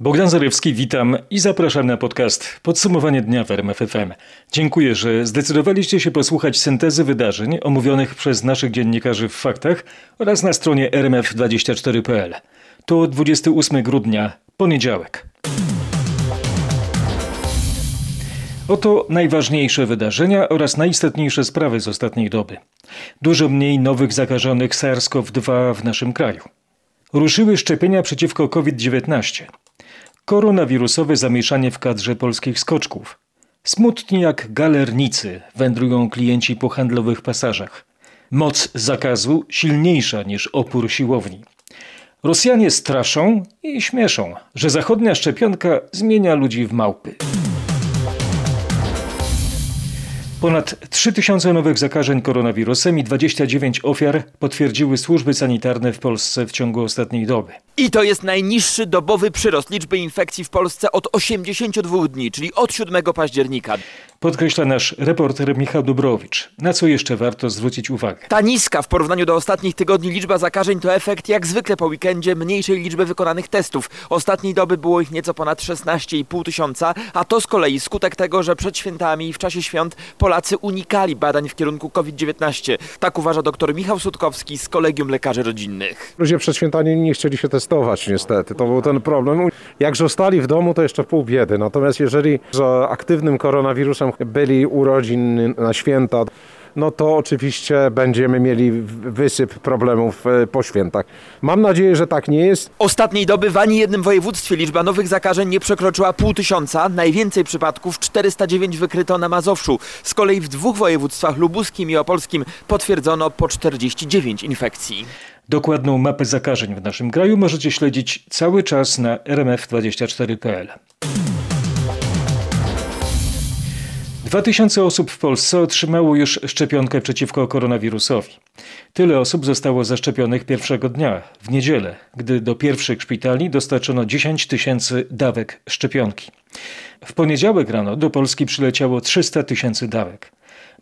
Bogdan Zarewski, witam i zapraszam na podcast Podsumowanie dnia w RMFFM. Dziękuję, że zdecydowaliście się posłuchać syntezy wydarzeń omówionych przez naszych dziennikarzy w faktach oraz na stronie rmf24.pl. To 28 grudnia, poniedziałek. Oto najważniejsze wydarzenia oraz najistotniejsze sprawy z ostatniej doby. Dużo mniej nowych zakażonych SARS-CoV-2 w naszym kraju. Ruszyły szczepienia przeciwko COVID-19. Koronawirusowe zamieszanie w kadrze polskich skoczków. Smutni jak galernicy wędrują klienci po handlowych pasażach. Moc zakazu silniejsza niż opór siłowni. Rosjanie straszą i śmieszą, że zachodnia szczepionka zmienia ludzi w małpy. Ponad 3000 nowych zakażeń koronawirusem i 29 ofiar potwierdziły służby sanitarne w Polsce w ciągu ostatniej doby. I to jest najniższy dobowy przyrost liczby infekcji w Polsce od 82 dni, czyli od 7 października. Podkreśla nasz reporter Michał Dubrowicz. Na co jeszcze warto zwrócić uwagę? Ta niska w porównaniu do ostatnich tygodni liczba zakażeń to efekt jak zwykle po weekendzie mniejszej liczby wykonanych testów. Ostatniej doby było ich nieco ponad 16,5 tysiąca, a to z kolei skutek tego, że przed świętami i w czasie świąt Polacy unikali badań w kierunku COVID-19. Tak uważa dr Michał Sutkowski z Kolegium Lekarzy Rodzinnych. Ludzie przed świętami nie chcieli się testować niestety. To był ten problem. Jak zostali w domu, to jeszcze pół biedy. Natomiast jeżeli z aktywnym koronawirusem byli urodzin na święta, no to oczywiście będziemy mieli wysyp problemów e, po świętach. Mam nadzieję, że tak nie jest. Ostatniej doby w ani jednym województwie liczba nowych zakażeń nie przekroczyła pół tysiąca. Najwięcej przypadków 409 wykryto na Mazowszu. Z kolei w dwóch województwach lubuskim i opolskim potwierdzono po 49 infekcji. Dokładną mapę zakażeń w naszym kraju możecie śledzić cały czas na rmf24.pl. 2000 osób w Polsce otrzymało już szczepionkę przeciwko koronawirusowi. Tyle osób zostało zaszczepionych pierwszego dnia, w niedzielę, gdy do pierwszych szpitali dostarczono 10 tysięcy dawek szczepionki. W poniedziałek rano do Polski przyleciało 300 tysięcy dawek.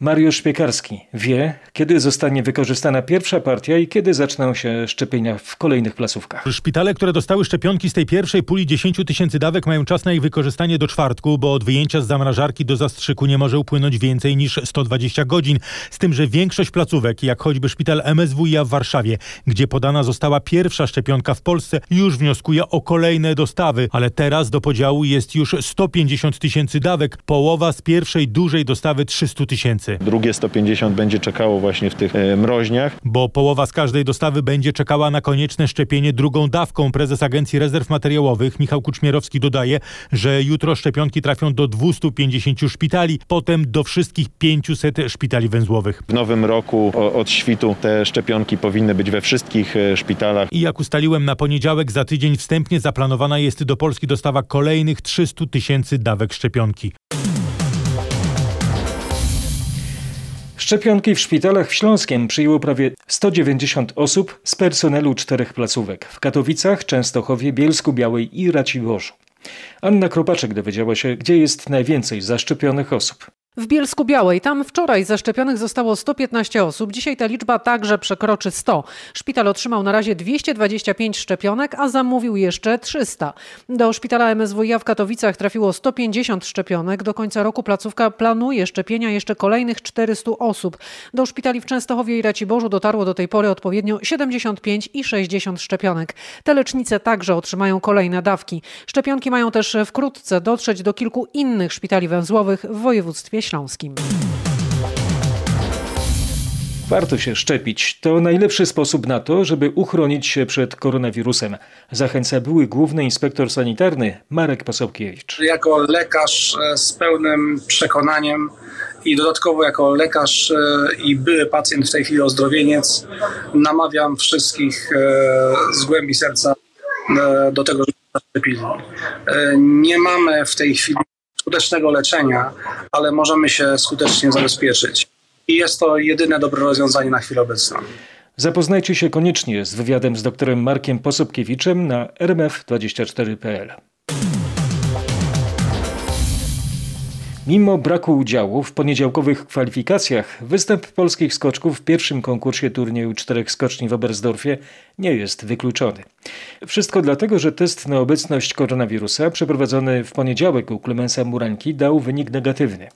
Mariusz Piekarski wie, kiedy zostanie wykorzystana pierwsza partia i kiedy zaczną się szczepienia w kolejnych placówkach. Szpitale, które dostały szczepionki z tej pierwszej puli 10 tysięcy dawek mają czas na ich wykorzystanie do czwartku, bo od wyjęcia z zamrażarki do zastrzyku nie może upłynąć więcej niż 120 godzin. Z tym, że większość placówek, jak choćby szpital MSWiA w Warszawie, gdzie podana została pierwsza szczepionka w Polsce, już wnioskuje o kolejne dostawy, ale teraz do podziału jest już 150 tysięcy dawek, połowa z pierwszej dużej dostawy 300 tysięcy. Drugie 150 będzie czekało właśnie w tych e, mroźniach. Bo połowa z każdej dostawy będzie czekała na konieczne szczepienie drugą dawką. Prezes Agencji Rezerw Materiałowych Michał Kuczmierowski dodaje, że jutro szczepionki trafią do 250 szpitali, potem do wszystkich 500 szpitali węzłowych. W nowym roku od świtu te szczepionki powinny być we wszystkich e, szpitalach. I jak ustaliłem na poniedziałek za tydzień wstępnie zaplanowana jest do Polski dostawa kolejnych 300 tysięcy dawek szczepionki. Szczepionki w szpitalach w Śląskiem przyjęło prawie 190 osób z personelu czterech placówek w Katowicach, Częstochowie, Bielsku Białej i Raciborzu. Anna Kropaczek dowiedziała się, gdzie jest najwięcej zaszczepionych osób. W Bielsku Białej, tam wczoraj zaszczepionych zostało 115 osób, dzisiaj ta liczba także przekroczy 100. Szpital otrzymał na razie 225 szczepionek, a zamówił jeszcze 300. Do szpitala MSWiA w Katowicach trafiło 150 szczepionek. Do końca roku placówka planuje szczepienia jeszcze kolejnych 400 osób. Do szpitali w Częstochowie i Raciborzu dotarło do tej pory odpowiednio 75 i 60 szczepionek. Te lecznice także otrzymają kolejne dawki. Szczepionki mają też wkrótce dotrzeć do kilku innych szpitali węzłowych w województwie Śląskim. Warto się szczepić. To najlepszy sposób na to, żeby uchronić się przed koronawirusem. Zachęca były główny inspektor sanitarny Marek Pasobkiewicz. Jako lekarz e, z pełnym przekonaniem i dodatkowo jako lekarz e, i były pacjent, w tej chwili ozdrowieniec, namawiam wszystkich e, z głębi serca do tego, żeby zaszczepili. Nie mamy w tej chwili skutecznego leczenia, ale możemy się skutecznie zabezpieczyć. I jest to jedyne dobre rozwiązanie na chwilę obecną. Zapoznajcie się koniecznie z wywiadem z doktorem Markiem Posobkiewiczem na rmf24.pl. Mimo braku udziału w poniedziałkowych kwalifikacjach, występ polskich skoczków w pierwszym konkursie turnieju czterech skoczni w Oberstdorfie nie jest wykluczony. Wszystko dlatego, że test na obecność koronawirusa przeprowadzony w poniedziałek u Klemensa Murańki dał wynik negatywny.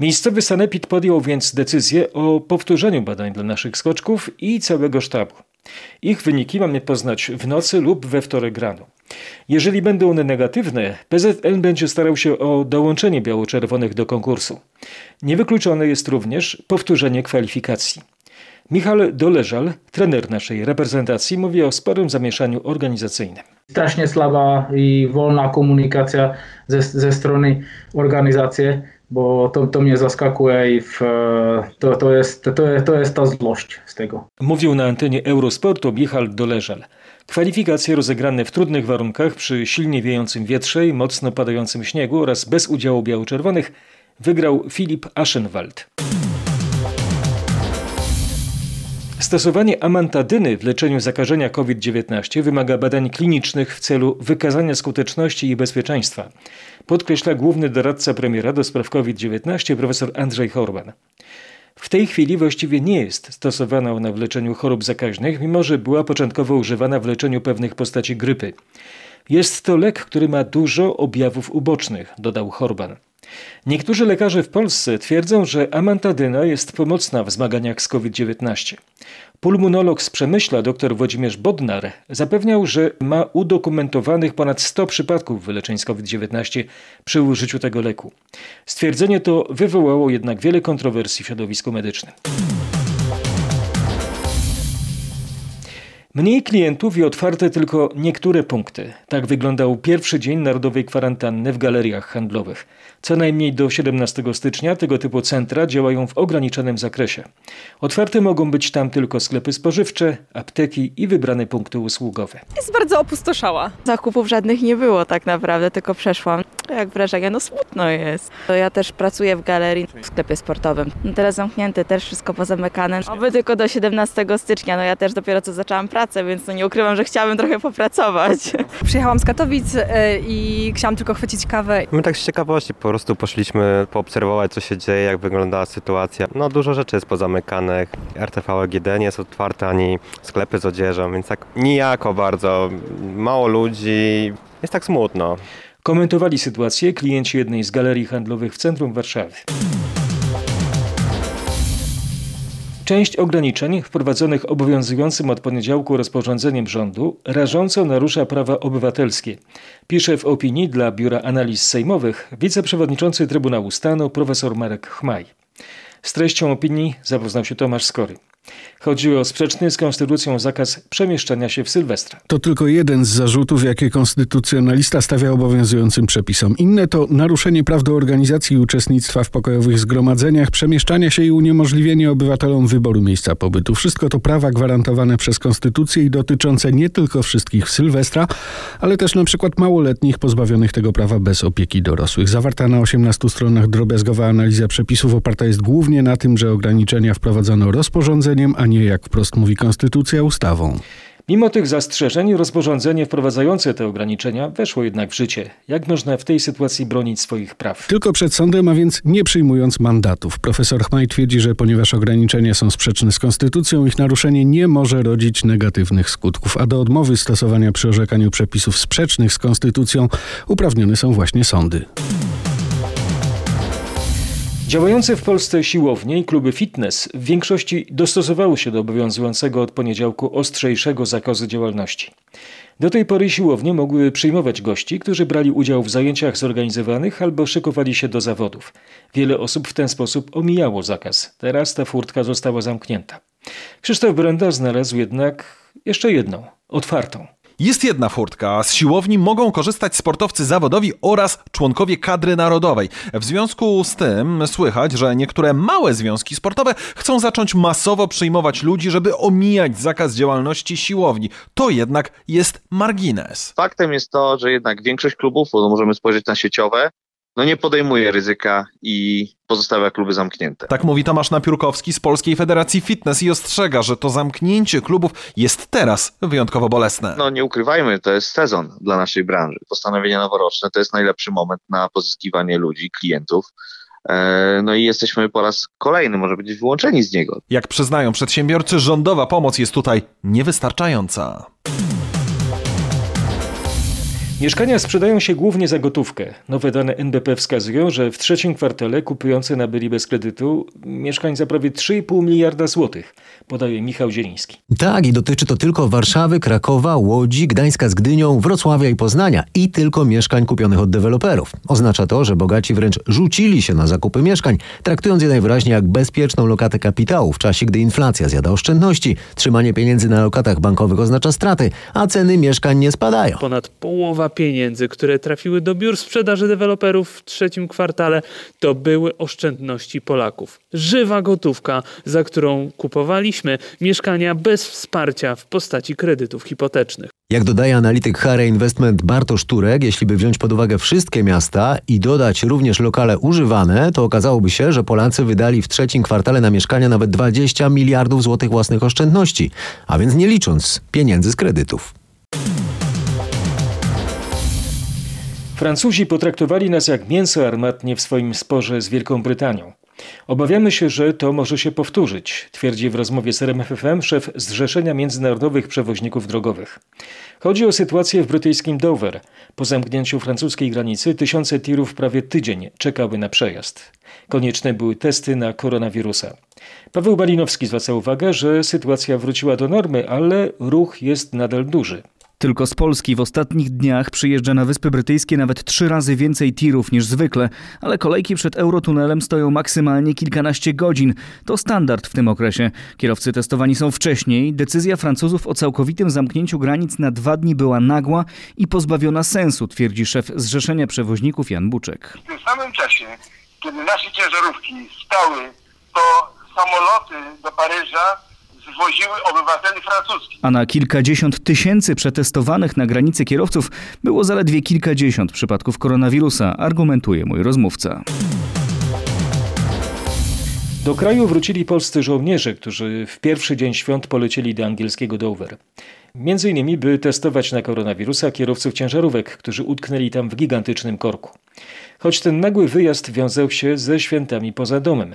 Miejscowy sanepid podjął więc decyzję o powtórzeniu badań dla naszych skoczków i całego sztabu. Ich wyniki mamy poznać w nocy lub we wtorek rano. Jeżeli będą one negatywne, PZN będzie starał się o dołączenie biało-czerwonych do konkursu. Niewykluczone jest również powtórzenie kwalifikacji. Michał Doleżal, trener naszej reprezentacji, mówi o sporym zamieszaniu organizacyjnym. Strasznie słaba i wolna komunikacja ze, ze strony organizacji, bo to, to mnie zaskakuje i w, to, to, jest, to, to jest ta złość z tego. Mówił na antenie Eurosportu Michał Doleżal. Kwalifikacje rozegrane w trudnych warunkach przy silnie wiejącym wietrze i mocno padającym śniegu oraz bez udziału biało-czerwonych wygrał Filip Aschenwald. Stosowanie amantadyny w leczeniu zakażenia COVID-19 wymaga badań klinicznych w celu wykazania skuteczności i bezpieczeństwa, podkreśla główny doradca premiera do spraw COVID-19 profesor Andrzej Horban. W tej chwili właściwie nie jest stosowana ona w leczeniu chorób zakaźnych, mimo że była początkowo używana w leczeniu pewnych postaci grypy. Jest to lek, który ma dużo objawów ubocznych, dodał Horban. Niektórzy lekarze w Polsce twierdzą, że amantadyna jest pomocna w zmaganiach z COVID-19. Pulmonolog z Przemyśla dr Włodzimierz Bodnar zapewniał, że ma udokumentowanych ponad 100 przypadków wyleczeń z COVID-19 przy użyciu tego leku. Stwierdzenie to wywołało jednak wiele kontrowersji w środowisku medycznym. Mniej klientów i otwarte tylko niektóre punkty. Tak wyglądał pierwszy dzień narodowej kwarantanny w galeriach handlowych. Co najmniej do 17 stycznia tego typu centra działają w ograniczonym zakresie. Otwarte mogą być tam tylko sklepy spożywcze, apteki i wybrane punkty usługowe. Jest bardzo opustoszała. Zakupów żadnych nie było tak naprawdę, tylko przeszłam. Jak wrażenie, no smutno jest. Ja też pracuję w galerii, w sklepie sportowym. No teraz zamknięte, też wszystko pozamykane. Oby tylko do 17 stycznia, no ja też dopiero co zaczęłam pracę, więc no nie ukrywam, że chciałabym trochę popracować. Przyjechałam z Katowic e, i chciałam tylko chwycić kawę. My tak z ciekawości po prostu poszliśmy poobserwować, co się dzieje, jak wygląda sytuacja. No dużo rzeczy jest pozamykanych. RTV EGD nie jest otwarte, ani sklepy z odzieżą, więc tak nijako bardzo. Mało ludzi, jest tak smutno. Komentowali sytuację klienci jednej z galerii handlowych w centrum Warszawy. Część ograniczeń wprowadzonych obowiązującym od poniedziałku rozporządzeniem rządu rażąco narusza prawa obywatelskie. Pisze w opinii dla Biura Analiz Sejmowych wiceprzewodniczący Trybunału Stanu profesor Marek Chmaj. Z treścią opinii zapoznał się Tomasz Skory. Chodzi o sprzeczny z konstytucją zakaz przemieszczania się w Sylwestra. To tylko jeden z zarzutów, jakie konstytucjonalista stawia obowiązującym przepisom. Inne to naruszenie praw do organizacji i uczestnictwa w pokojowych zgromadzeniach, przemieszczania się i uniemożliwienie obywatelom wyboru miejsca pobytu. Wszystko to prawa gwarantowane przez konstytucję i dotyczące nie tylko wszystkich w Sylwestra, ale też na przykład małoletnich pozbawionych tego prawa bez opieki dorosłych. Zawarta na 18 stronach drobiazgowa analiza przepisów oparta jest głównie na tym, że ograniczenia wprowadzono rozporządzeniem, a nie jak wprost mówi konstytucja, ustawą. Mimo tych zastrzeżeń, rozporządzenie wprowadzające te ograniczenia weszło jednak w życie. Jak można w tej sytuacji bronić swoich praw? Tylko przed sądem, a więc nie przyjmując mandatów. Profesor Chmaj twierdzi, że ponieważ ograniczenia są sprzeczne z konstytucją, ich naruszenie nie może rodzić negatywnych skutków, a do odmowy stosowania przy orzekaniu przepisów sprzecznych z konstytucją uprawnione są właśnie sądy. Działające w Polsce siłownie i kluby fitness w większości dostosowały się do obowiązującego od poniedziałku ostrzejszego zakazu działalności. Do tej pory siłownie mogły przyjmować gości, którzy brali udział w zajęciach zorganizowanych albo szykowali się do zawodów. Wiele osób w ten sposób omijało zakaz. Teraz ta furtka została zamknięta. Krzysztof Brenda znalazł jednak jeszcze jedną, otwartą. Jest jedna furtka. Z siłowni mogą korzystać sportowcy zawodowi oraz członkowie kadry narodowej. W związku z tym słychać, że niektóre małe związki sportowe chcą zacząć masowo przyjmować ludzi, żeby omijać zakaz działalności siłowni. To jednak jest margines. Faktem jest to, że jednak większość klubów, bo możemy spojrzeć na sieciowe, no nie podejmuje ryzyka i pozostawia kluby zamknięte. Tak mówi Tomasz Napiórkowski z Polskiej Federacji Fitness i ostrzega, że to zamknięcie klubów jest teraz wyjątkowo bolesne. No nie ukrywajmy, to jest sezon dla naszej branży. Postanowienia noworoczne to jest najlepszy moment na pozyskiwanie ludzi, klientów. E, No i jesteśmy po raz kolejny, może być wyłączeni z niego. Jak przyznają przedsiębiorcy, rządowa pomoc jest tutaj niewystarczająca. Mieszkania sprzedają się głównie za gotówkę. Nowe dane NBP wskazują, że w trzecim kwartale kupujący nabyli bez kredytu mieszkań za prawie 3,5 miliarda złotych, podaje Michał Zieliński. Tak, i dotyczy to tylko Warszawy, Krakowa, Łodzi, Gdańska z Gdynią, Wrocławia i Poznania i tylko mieszkań kupionych od deweloperów. Oznacza to, że bogaci wręcz rzucili się na zakupy mieszkań, traktując je najwyraźniej jak bezpieczną lokatę kapitału w czasie, gdy inflacja zjada oszczędności, trzymanie pieniędzy na lokatach bankowych oznacza straty, a ceny mieszkań nie spadają. Ponad połowa pieniędzy, które trafiły do biur sprzedaży deweloperów w trzecim kwartale, to były oszczędności Polaków. Żywa gotówka, za którą kupowaliśmy mieszkania bez wsparcia w postaci kredytów hipotecznych. Jak dodaje analityk Hare Investment Bartosz Turek, jeśli by wziąć pod uwagę wszystkie miasta i dodać również lokale używane, to okazałoby się, że Polacy wydali w trzecim kwartale na mieszkania nawet 20 miliardów złotych własnych oszczędności, a więc nie licząc pieniędzy z kredytów. Francuzi potraktowali nas jak mięso armatnie w swoim sporze z Wielką Brytanią. Obawiamy się, że to może się powtórzyć, twierdzi w rozmowie z RMFFM szef Zrzeszenia Międzynarodowych Przewoźników Drogowych. Chodzi o sytuację w brytyjskim Dover. Po zamknięciu francuskiej granicy tysiące tirów prawie tydzień czekały na przejazd. Konieczne były testy na koronawirusa. Paweł Balinowski zwraca uwagę, że sytuacja wróciła do normy, ale ruch jest nadal duży. Tylko z Polski w ostatnich dniach przyjeżdża na Wyspy Brytyjskie nawet trzy razy więcej tirów niż zwykle, ale kolejki przed Eurotunelem stoją maksymalnie kilkanaście godzin. To standard w tym okresie. Kierowcy testowani są wcześniej. Decyzja Francuzów o całkowitym zamknięciu granic na dwa dni była nagła i pozbawiona sensu, twierdzi szef Zrzeszenia Przewoźników Jan Buczek. W tym samym czasie, kiedy nasze ciężarówki stały, to samoloty do Paryża zwoziły obywateli francuskich. A na kilkadziesiąt tysięcy przetestowanych na granicy kierowców było zaledwie kilkadziesiąt przypadków koronawirusa, argumentuje mój rozmówca. Do kraju wrócili polscy żołnierze, którzy w pierwszy dzień świąt polecieli do angielskiego Dover. Między innymi, by testować na koronawirusa kierowców ciężarówek, którzy utknęli tam w gigantycznym korku. Choć ten nagły wyjazd wiązał się ze świętami poza domem.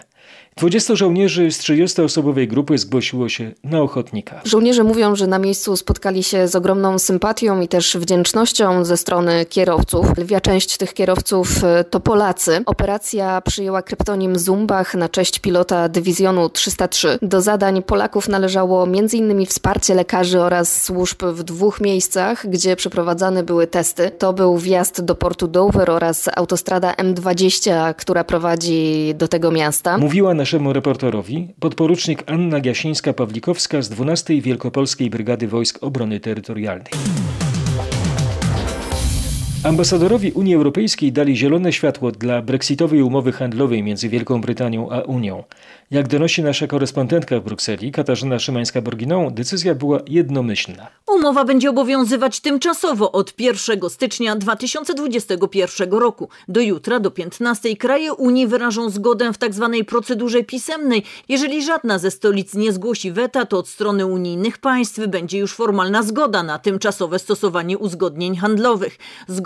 20 żołnierzy z 30-osobowej grupy zgłosiło się na ochotnika. Żołnierze mówią, że na miejscu spotkali się z ogromną sympatią i też wdzięcznością ze strony kierowców. Lwia część tych kierowców e, to Polacy. Operacja przyjęła kryptonim Zumbach na cześć pilota dywizjonu 303. Do zadań Polaków należało m.in. wsparcie lekarzy oraz służb w dwóch miejscach, gdzie przeprowadzane były testy. To był wjazd do portu Dover oraz autostrada M20, która prowadzi do tego miasta. Mówiła naszemu reporterowi podporucznik Anna Jasińska-Pawlikowska z 12 Wielkopolskiej Brygady Wojsk Obrony Terytorialnej. Ambasadorowi Unii Europejskiej dali zielone światło dla brexitowej umowy handlowej między Wielką Brytanią a Unią. Jak donosi nasza korespondentka w Brukseli, Katarzyna Szymańska-Borginą, decyzja była jednomyślna. Umowa będzie obowiązywać tymczasowo od 1 stycznia 2021 roku. Do jutra, do 15 kraje Unii wyrażą zgodę w tzw. procedurze pisemnej. Jeżeli żadna ze stolic nie zgłosi weta, to od strony unijnych państw będzie już formalna zgoda na tymczasowe stosowanie uzgodnień handlowych.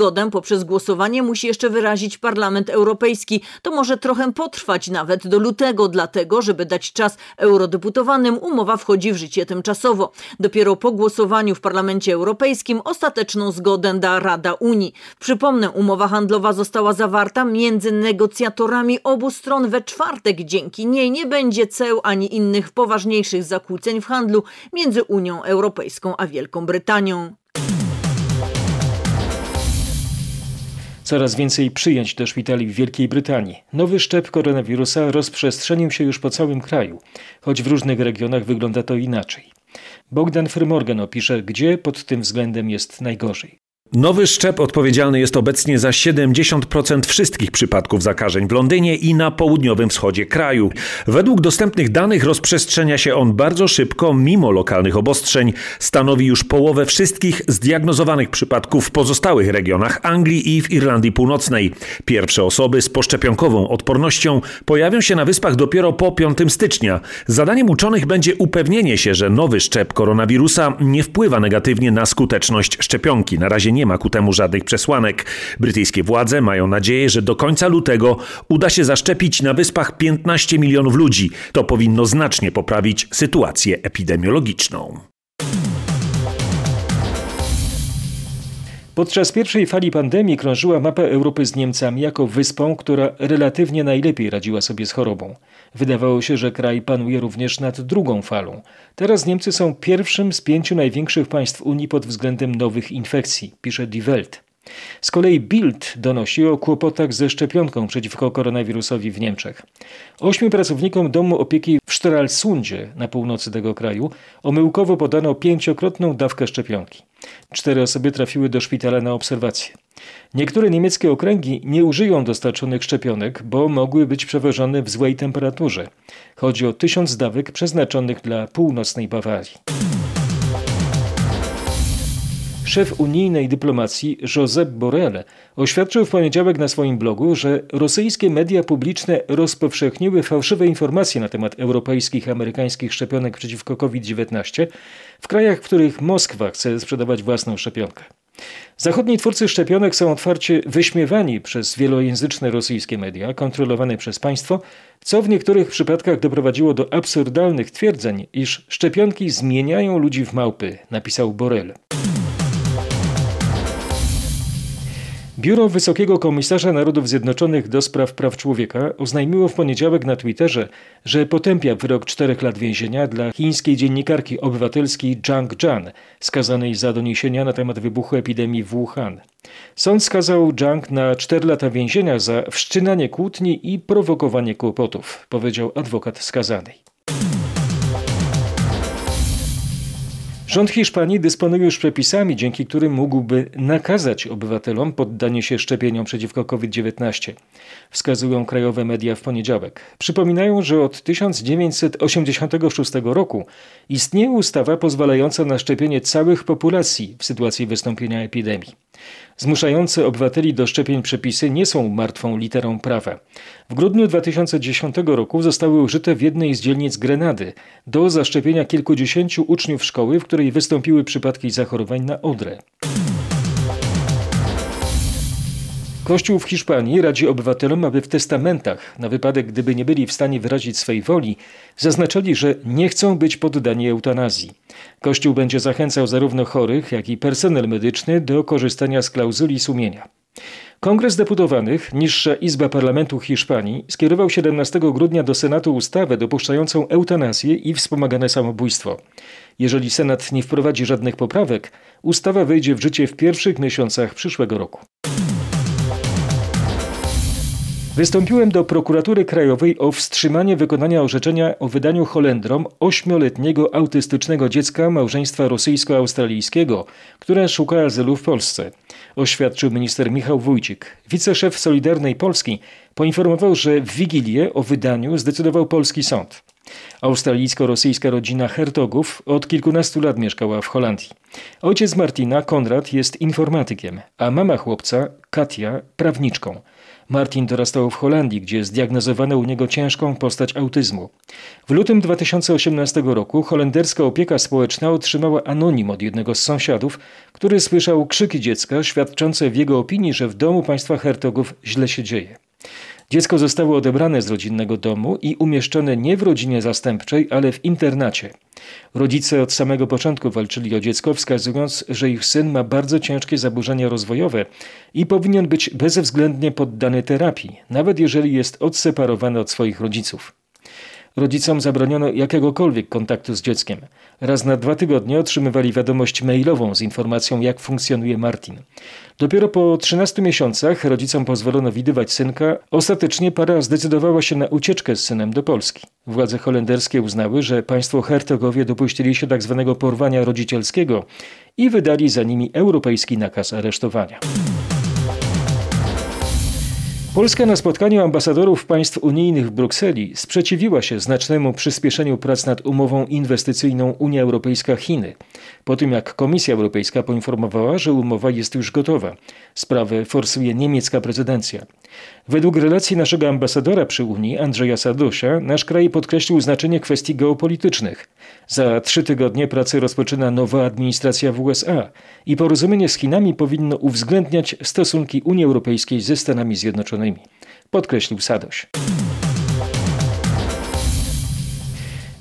Zgodę poprzez głosowanie musi jeszcze wyrazić Parlament Europejski. To może trochę potrwać nawet do lutego, dlatego, żeby dać czas eurodeputowanym, umowa wchodzi w życie tymczasowo. Dopiero po głosowaniu w Parlamencie Europejskim ostateczną zgodę da Rada Unii. Przypomnę, umowa handlowa została zawarta między negocjatorami obu stron we czwartek. Dzięki niej nie będzie ceł ani innych poważniejszych zakłóceń w handlu między Unią Europejską a Wielką Brytanią. Coraz więcej przyjęć do szpitali w Wielkiej Brytanii. Nowy szczep koronawirusa rozprzestrzenił się już po całym kraju, choć w różnych regionach wygląda to inaczej. Bogdan Frymorgan opisze, gdzie pod tym względem jest najgorzej. Nowy szczep odpowiedzialny jest obecnie za 70% wszystkich przypadków zakażeń w Londynie i na południowym wschodzie kraju. Według dostępnych danych rozprzestrzenia się on bardzo szybko, mimo lokalnych obostrzeń. Stanowi już połowę wszystkich zdiagnozowanych przypadków w pozostałych regionach Anglii i w Irlandii Północnej. Pierwsze osoby z poszczepionkową odpornością pojawią się na wyspach dopiero po 5 stycznia. Zadaniem uczonych będzie upewnienie się, że nowy szczep koronawirusa nie wpływa negatywnie na skuteczność szczepionki. Na razie nie ma ku temu żadnych przesłanek. Brytyjskie władze mają nadzieję, że do końca lutego uda się zaszczepić na wyspach 15 milionów ludzi. To powinno znacznie poprawić sytuację epidemiologiczną. Podczas pierwszej fali pandemii krążyła mapa Europy z Niemcami jako wyspą, która relatywnie najlepiej radziła sobie z chorobą. Wydawało się, że kraj panuje również nad drugą falą. Teraz Niemcy są pierwszym z pięciu największych państw Unii pod względem nowych infekcji, pisze Die Welt. Z kolei Bild donosi o kłopotach ze szczepionką przeciwko koronawirusowi w Niemczech. Ośmiu pracownikom domu opieki w Stralsundzie na północy tego kraju omyłkowo podano pięciokrotną dawkę szczepionki. Cztery osoby trafiły do szpitala na obserwację. Niektóre niemieckie okręgi nie użyją dostarczonych szczepionek, bo mogły być przewożone w złej temperaturze. Chodzi o tysiąc dawek przeznaczonych dla północnej Bawarii. Szef unijnej dyplomacji Josep Borrell oświadczył w poniedziałek na swoim blogu, że rosyjskie media publiczne rozpowszechniły fałszywe informacje na temat europejskich amerykańskich szczepionek przeciwko COVID-19 w krajach, w których Moskwa chce sprzedawać własną szczepionkę. Zachodni twórcy szczepionek są otwarcie wyśmiewani przez wielojęzyczne rosyjskie media kontrolowane przez państwo, co w niektórych przypadkach doprowadziło do absurdalnych twierdzeń, iż szczepionki zmieniają ludzi w małpy, napisał Borrell. Biuro Wysokiego Komisarza Narodów Zjednoczonych do spraw praw człowieka oznajmiło w poniedziałek na Twitterze, że potępia wyrok czterech lat więzienia dla chińskiej dziennikarki obywatelskiej Zhang Zhan, skazanej za doniesienia na temat wybuchu epidemii w Wuhan. Sąd skazał Zhang na cztery lata więzienia za wszczynanie kłótni i prowokowanie kłopotów, powiedział adwokat skazanej. Rząd Hiszpanii dysponuje już przepisami, dzięki którym mógłby nakazać obywatelom poddanie się szczepieniom przeciwko COVID-19. Wskazują krajowe media w poniedziałek. Przypominają, że od 1986 roku istnieje ustawa pozwalająca na szczepienie całych populacji w sytuacji wystąpienia epidemii. Zmuszające obywateli do szczepień przepisy nie są martwą literą prawa. W grudniu 2010 roku zostały użyte w jednej z dzielnic Grenady do zaszczepienia kilkudziesięciu uczniów szkoły, w której wystąpiły przypadki zachorowań na odrę. Kościół w Hiszpanii radzi obywatelom, aby w testamentach, na wypadek gdyby nie byli w stanie wyrazić swej woli, zaznaczyli, że nie chcą być poddani eutanazji. Kościół będzie zachęcał zarówno chorych, jak i personel medyczny do korzystania z klauzuli sumienia. Kongres Deputowanych, niższa Izba Parlamentu Hiszpanii, skierował 17 grudnia do Senatu ustawę dopuszczającą eutanazję i wspomagane samobójstwo. Jeżeli Senat nie wprowadzi żadnych poprawek, ustawa wejdzie w życie w pierwszych miesiącach przyszłego roku. Wystąpiłem do prokuratury krajowej o wstrzymanie wykonania orzeczenia o wydaniu Holendrom ośmioletniego autystycznego dziecka małżeństwa rosyjsko-australijskiego, które szuka azylu w Polsce. Oświadczył minister Michał Wójcik. Wiceszef Solidarnej Polski poinformował, że w Wigilię o wydaniu zdecydował polski sąd. Australijsko-rosyjska rodzina Hertogów od kilkunastu lat mieszkała w Holandii. Ojciec Martina, Konrad, jest informatykiem, a mama chłopca, Katia, prawniczką. Martin dorastał w Holandii, gdzie zdiagnozowano u niego ciężką postać autyzmu. W lutym 2018 roku holenderska opieka społeczna otrzymała anonim od jednego z sąsiadów, który słyszał krzyki dziecka świadczące w jego opinii, że w domu państwa Hertogów źle się dzieje. Dziecko zostało odebrane z rodzinnego domu i umieszczone nie w rodzinie zastępczej, ale w internacie. Rodzice od samego początku walczyli o dziecko, wskazując, że ich syn ma bardzo ciężkie zaburzenia rozwojowe i powinien być bezwzględnie poddany terapii, nawet jeżeli jest odseparowany od swoich rodziców. Rodzicom zabroniono jakiegokolwiek kontaktu z dzieckiem. Raz na dwa tygodnie otrzymywali wiadomość mailową z informacją, jak funkcjonuje Martin. Dopiero po 13 miesiącach rodzicom pozwolono widywać synka. Ostatecznie para zdecydowała się na ucieczkę z synem do Polski. Władze holenderskie uznały, że państwo hertogowie dopuścili się tzw. Tak porwania rodzicielskiego i wydali za nimi europejski nakaz aresztowania. Polska na spotkaniu ambasadorów państw unijnych w Brukseli sprzeciwiła się znacznemu przyspieszeniu prac nad umową inwestycyjną Unia Europejska-Chiny, po tym jak Komisja Europejska poinformowała, że umowa jest już gotowa. Sprawę forsuje niemiecka prezydencja. Według relacji naszego ambasadora przy Unii, Andrzeja Sadosia, nasz kraj podkreślił znaczenie kwestii geopolitycznych. Za trzy tygodnie pracy rozpoczyna nowa administracja w USA i porozumienie z Chinami powinno uwzględniać stosunki Unii Europejskiej ze Stanami Zjednoczonymi, podkreślił Sadoś.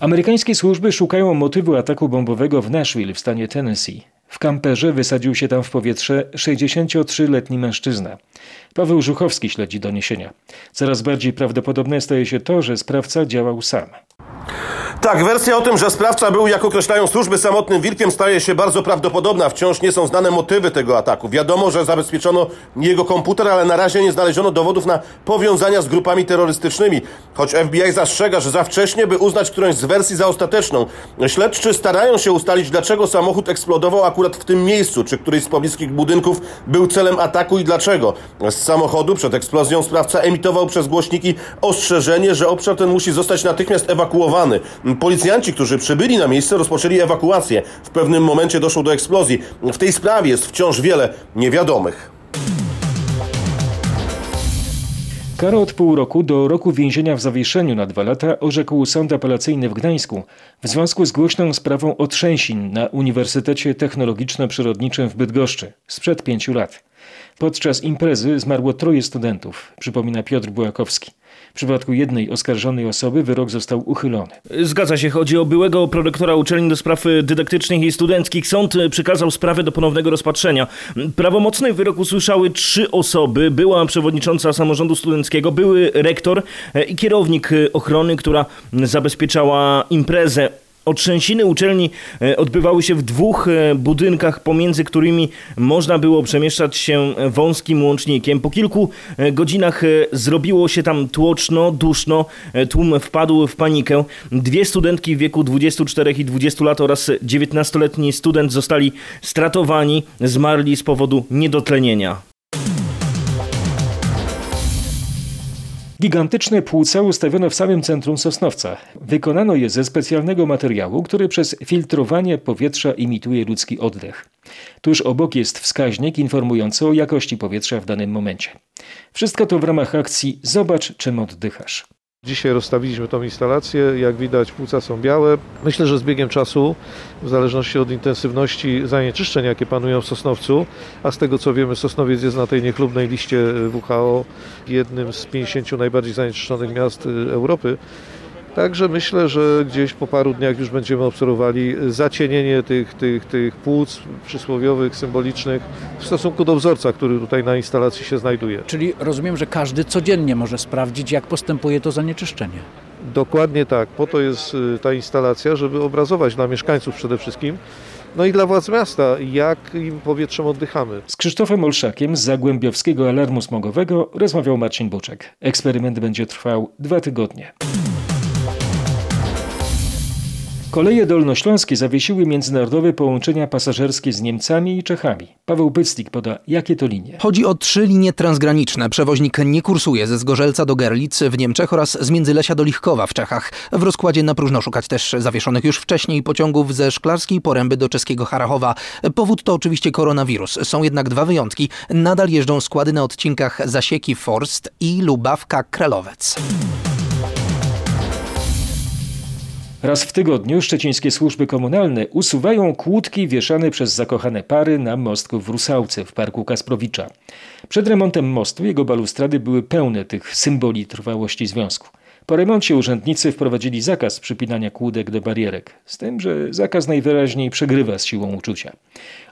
Amerykańskie służby szukają motywu ataku bombowego w Nashville w stanie Tennessee. W kamperze wysadził się tam w powietrze 63-letni mężczyzna. Paweł Żuchowski śledzi doniesienia. Coraz bardziej prawdopodobne staje się to, że sprawca działał sam. Tak, wersja o tym, że sprawca był, jak określają służby, samotnym wilkiem, staje się bardzo prawdopodobna. Wciąż nie są znane motywy tego ataku. Wiadomo, że zabezpieczono jego komputer, ale na razie nie znaleziono dowodów na powiązania z grupami terrorystycznymi. Choć FBI zastrzega, że za wcześnie, by uznać którąś z wersji za ostateczną. Śledczy starają się ustalić, dlaczego samochód eksplodował akurat w tym miejscu, czy któryś z pobliskich budynków był celem ataku i dlaczego. Z samochodu przed eksplozją sprawca emitował przez głośniki ostrzeżenie, że obszar ten musi zostać natychmiast ewakuowany. Policjanci, którzy przybyli na miejsce, rozpoczęli ewakuację. W pewnym momencie doszło do eksplozji. W tej sprawie jest wciąż wiele niewiadomych. Karę od pół roku do roku więzienia w zawieszeniu na dwa lata orzekł sąd apelacyjny w Gdańsku w związku z głośną sprawą otrzęsin na Uniwersytecie Technologiczno-Przyrodniczym w Bydgoszczy sprzed pięciu lat. Podczas imprezy zmarło troje studentów, przypomina Piotr Bułakowski. W przypadku jednej oskarżonej osoby wyrok został uchylony. Zgadza się, chodzi o byłego prorektora uczelni do spraw dydaktycznych i studenckich. Sąd przekazał sprawę do ponownego rozpatrzenia. Prawomocny wyrok usłyszały trzy osoby. Była przewodnicząca samorządu studenckiego, były rektor i kierownik ochrony, która zabezpieczała imprezę. Otrzęsiny uczelni e, odbywały się w dwóch e, budynkach, pomiędzy którymi można było przemieszczać się wąskim łącznikiem. Po kilku e, godzinach zrobiło się tam tłoczno, duszno, tłum wpadł w panikę. Dwie studentki w wieku 24 i 20 lat oraz 19-letni student zostali stratowani, zmarli z powodu niedotlenienia. Gigantyczne płuca ustawiono w samym centrum Sosnowca. Wykonano je ze specjalnego materiału, który przez filtrowanie powietrza imituje ludzki oddech. Tuż obok jest wskaźnik informujący o jakości powietrza w danym momencie. Wszystko to w ramach akcji Zobacz, czym oddychasz. Dzisiaj rozstawiliśmy tą instalację. Jak widać, płuca są białe. Myślę, że z biegiem czasu, w zależności od intensywności zanieczyszczeń, jakie panują w Sosnowcu, a z tego co wiemy, Sosnowiec jest na tej niechlubnej liście WHO jednym z 50 najbardziej zanieczyszczonych miast y, Europy, Także myślę, że gdzieś po paru dniach już będziemy obserwowali zacienienie tych, tych, tych płuc przysłowiowych, symbolicznych w stosunku do wzorca, który tutaj na instalacji się znajduje. Czyli rozumiem, że każdy codziennie może sprawdzić, jak postępuje to zanieczyszczenie. Dokładnie tak. Po to jest y, ta instalacja, żeby obrazować dla mieszkańców przede wszystkim, no i dla władz miasta, jakim powietrzem oddychamy. Z Krzysztofem Olszakiem z Zagłębiowskiego Alarmu Smogowego rozmawiał Marcin Buczek. Eksperyment będzie trwał dwa tygodnie. Koleje dolnośląskie zawiesiły międzynarodowe połączenia pasażerskie z Niemcami i Czechami. Paweł Pyclik poda, jakie to linie. Chodzi o trzy linie transgraniczne. Przewoźnik nie kursuje ze Zgorzelca do Gerlitz w Niemczech oraz z Międzylesia do Lichkowa w Czechach. W rozkładzie na próżno szukać też zawieszonych już wcześniej pociągów ze Szklarskiej Poręby do czeskiego Harachowa. Powód to oczywiście koronawirus. Są jednak dwa wyjątki. Nadal jeżdżą składy na odcinkach Zasieki Forst i Lubawka Krelowec. Raz w tygodniu szczecińskie służby komunalne usuwają kłódki wieszane przez zakochane pary na mostku w Rusałce w parku Kasprowicza. Przed remontem mostu jego balustrady były pełne tych symboli trwałości związku. Po remoncie urzędnicy wprowadzili zakaz przypinania kłódek do barierek, z tym, że zakaz najwyraźniej przegrywa z siłą uczucia.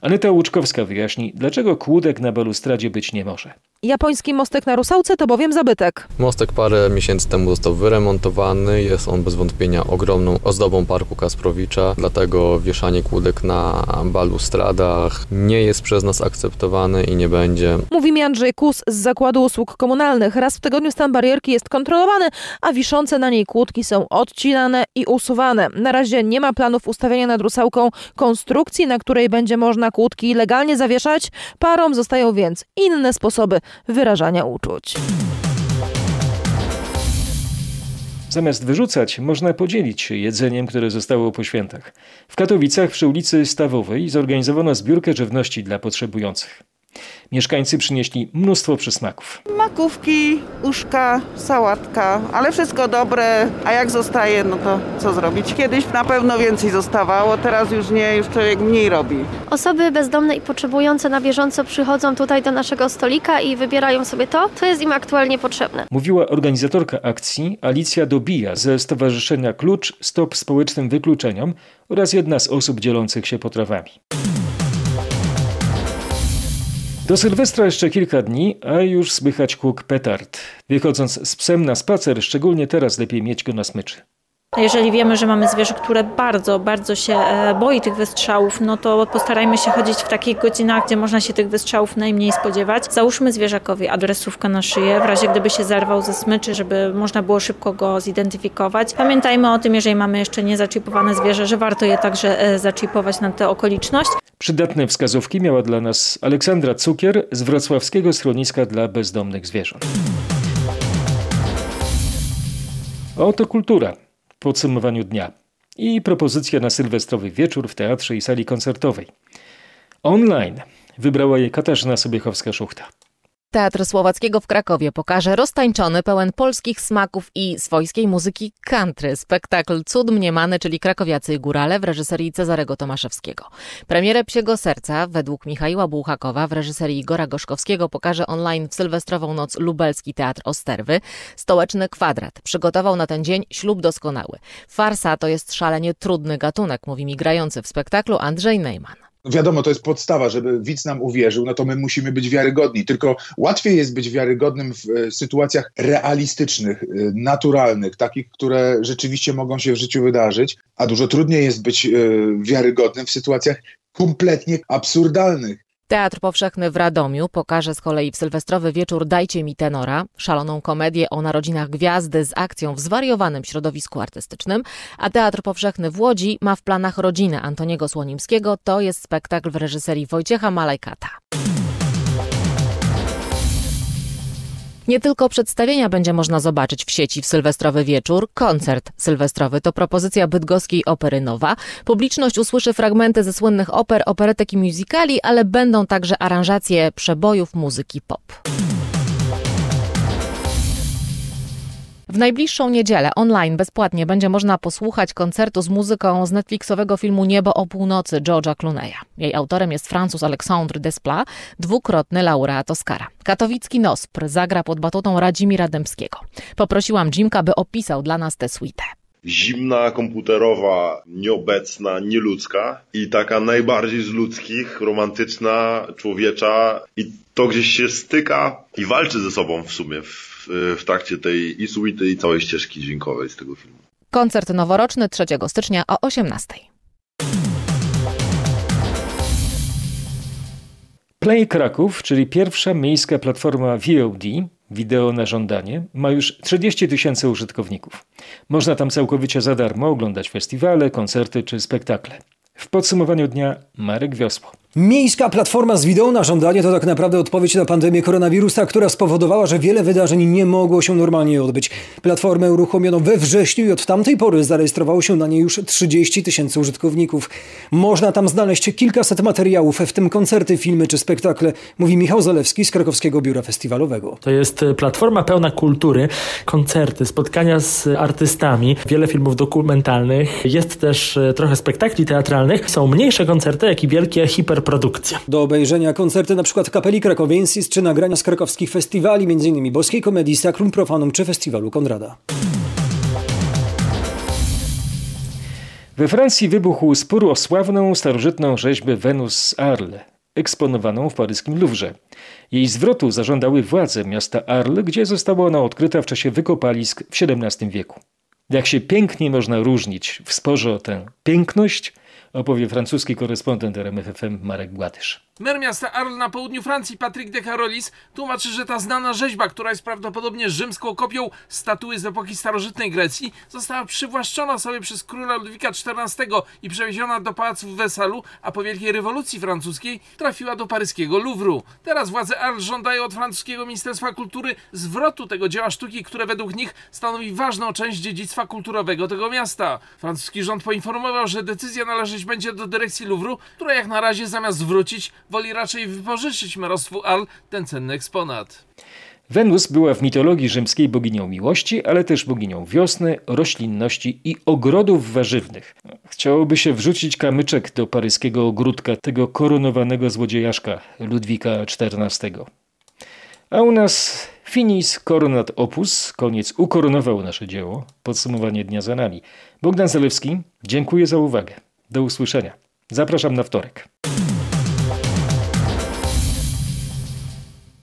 Aneta Łuczkowska wyjaśni, dlaczego kłódek na balustradzie być nie może. Japoński mostek na Rusałce to bowiem zabytek. Mostek parę miesięcy temu został wyremontowany. Jest on bez wątpienia ogromną ozdobą Parku Kasprowicza, dlatego wieszanie kłódek na balustradach nie jest przez nas akceptowane i nie będzie. Mówi mi Andrzej Kus z Zakładu Usług Komunalnych. Raz w tygodniu stan barierki jest kontrolowany, a wiszące na niej kłódki są odcinane i usuwane. Na razie nie ma planów ustawienia nad Rusałką konstrukcji, na której będzie można kłódki legalnie zawieszać. Parom zostają więc inne sposoby wyrażania uczuć. Zamiast wyrzucać, można podzielić się jedzeniem, które zostało po świętach. W Katowicach przy ulicy Stawowej zorganizowano zbiórkę żywności dla potrzebujących. Mieszkańcy przynieśli mnóstwo przysmaków. Makówki, uszka, sałatka, ale wszystko dobre, a jak zostaje, no to co zrobić? Kiedyś na pewno więcej zostawało, teraz już nie, już człowiek mniej robi. Osoby bezdomne i potrzebujące na bieżąco przychodzą tutaj do naszego stolika i wybierają sobie to, co jest im aktualnie potrzebne. Mówiła organizatorka akcji Alicja Dobija ze Stowarzyszenia Klucz Stop Społecznym Wykluczeniom oraz jedna z osób dzielących się potrawami. Do Sylwestra jeszcze kilka dni, a już słychać kłuk petard. Wychodząc z psem na spacer, szczególnie teraz lepiej mieć go na smyczy. Jeżeli wiemy, że mamy zwierzę, które bardzo, bardzo się e, boi tych wystrzałów, no to postarajmy się chodzić w takich godzinach, gdzie można się tych wystrzałów najmniej spodziewać. Załóżmy zwierzakowi adresówkę na szyję, w razie gdyby się zerwał ze smyczy, żeby można było szybko go zidentyfikować. Pamiętajmy o tym, jeżeli mamy jeszcze niezaczipowane zwierzę, że warto je także e, zaczipować na tę okoliczność. Przydatne wskazówki miała dla nas Aleksandra Cukier z wrocławskiego schroniska dla bezdomnych zwierząt. Oto kultura podsumowaniu dnia i propozycja na sylwestrowy wieczór w teatrze i sali koncertowej. Online wybrała je Katarzyna Sobiechowska-Szuchta. Teatr Słowackiego w Krakowie pokaże roztańczony, pełen polskich smaków i swojskiej muzyki country. Spektakl Cud Mniemany, czyli Krakowiacy i Górale w reżyserii Cezarego Tomaszewskiego. Premierę Psiego Serca według Michaiła Bułhakowa w reżyserii Igora Gorzkowskiego pokaże online w Sylwestrową Noc Lubelski Teatr Osterwy. Stołeczny Kwadrat przygotował na ten dzień ślub doskonały. Farsa to jest szalenie trudny gatunek, mówi mi grający w spektaklu Andrzej Neyman. Wiadomo, to jest podstawa, żeby widz nam uwierzył, no to my musimy być wiarygodni. Tylko łatwiej jest być wiarygodnym w e, sytuacjach realistycznych, e, naturalnych, takich, które rzeczywiście mogą się w życiu wydarzyć, a dużo trudniej jest być e, wiarygodnym w sytuacjach kompletnie absurdalnych. Teatr Powszechny w Radomiu pokaże z kolei w sylwestrowy wieczór Dajcie mi tenora, szaloną komedię o narodzinach gwiazdy z akcją w zwariowanym środowisku artystycznym, a Teatr Powszechny w Łodzi ma w planach rodzinę Antoniego Słonimskiego. To jest spektakl w reżyserii Wojciecha Malajkata. Nie tylko przedstawienia będzie można zobaczyć w sieci w sylwestrowy wieczór. Koncert sylwestrowy to propozycja bydgoskiej opery Nowa. Publiczność usłyszy fragmenty ze słynnych oper, operetek i musicali, ale będą także aranżacje przebojów muzyki pop. W najbliższą niedzielę online bezpłatnie będzie można posłuchać koncertu z muzyką z Netflixowego filmu Niebo o północy George'a Clooney'a. Jej autorem jest Francuz Alexandre Desplat, dwukrotny laureat Oscara. Katowicki Nospr zagra pod batutą Radzimira Dębskiego. Poprosiłam Jimka, by opisał dla nas tę suite zimna, komputerowa, nieobecna, nieludzka i taka najbardziej z ludzkich, romantyczna, człowiecza i to gdzieś się styka i walczy ze sobą w sumie w, w trakcie tej i suity i całej ścieżki dźwiękowej z tego filmu. Koncert noworoczny 3 stycznia o 18. Play Kraków, czyli pierwsza miejska platforma VOD, wideo na żądanie, ma już 30 tysięcy użytkowników. Można tam całkowicie za darmo oglądać festiwale, koncerty czy spektakle. W podsumowaniu dnia Marek Wiosło. Miejska platforma z wideo na żądanie to tak naprawdę odpowiedź na pandemię koronawirusa, która spowodowała, że wiele wydarzeń nie mogło się normalnie odbyć. Platformę uruchomiono we wrześniu i od tamtej pory zarejestrowało się na niej już 30 tysięcy użytkowników. Można tam znaleźć kilkaset materiałów, w tym koncerty, filmy czy spektakle, mówi Michał Zalewski z Krakowskiego Biura Festiwalowego. To jest platforma pełna kultury, koncerty, spotkania z artystami, wiele filmów dokumentalnych, jest też trochę spektakli teatralnych, są mniejsze koncerty, jak i wielkie hiper produkcja. Do obejrzenia koncerty np. Kapeli Krakowiensis czy nagrania z krakowskich festiwali, m.in. Boskiej Komedii, Sacrum Profanum czy Festiwalu Konrada. We Francji wybuchł spór o sławną starożytną rzeźbę Wenus z Arles, eksponowaną w paryskim Louvre. Jej zwrotu zażądały władze miasta Arles, gdzie została ona odkryta w czasie wykopalisk w XVII wieku. Jak się pięknie można różnić w sporze o tę piękność, opowie francuski korespondent RMFFM Marek Gładysz. Mer miasta Arles na południu Francji, Patrick de Carolis, tłumaczy, że ta znana rzeźba, która jest prawdopodobnie rzymską kopią statuły z epoki starożytnej Grecji, została przywłaszczona sobie przez króla Ludwika XIV i przewieziona do pałacu w Wersalu, a po wielkiej rewolucji francuskiej trafiła do paryskiego Louvru. Teraz władze Arles żądają od francuskiego Ministerstwa Kultury zwrotu tego dzieła sztuki, które według nich stanowi ważną część dziedzictwa kulturowego tego miasta. Francuski rząd poinformował, że decyzja będzie do dyrekcji Louvru, która jak na razie zamiast zwrócić, woli raczej wypożyczyć merostwu Al ten cenny eksponat. Wenus była w mitologii rzymskiej boginią miłości, ale też boginią wiosny, roślinności i ogrodów warzywnych. Chciałoby się wrzucić kamyczek do paryskiego ogródka tego koronowanego złodziejaszka Ludwika XIV. A u nas finis coronat opus, koniec ukoronował nasze dzieło. Podsumowanie dnia za nami. Bogdan Zalewski, dziękuję za uwagę. Do usłyszenia. Zapraszam na wtorek.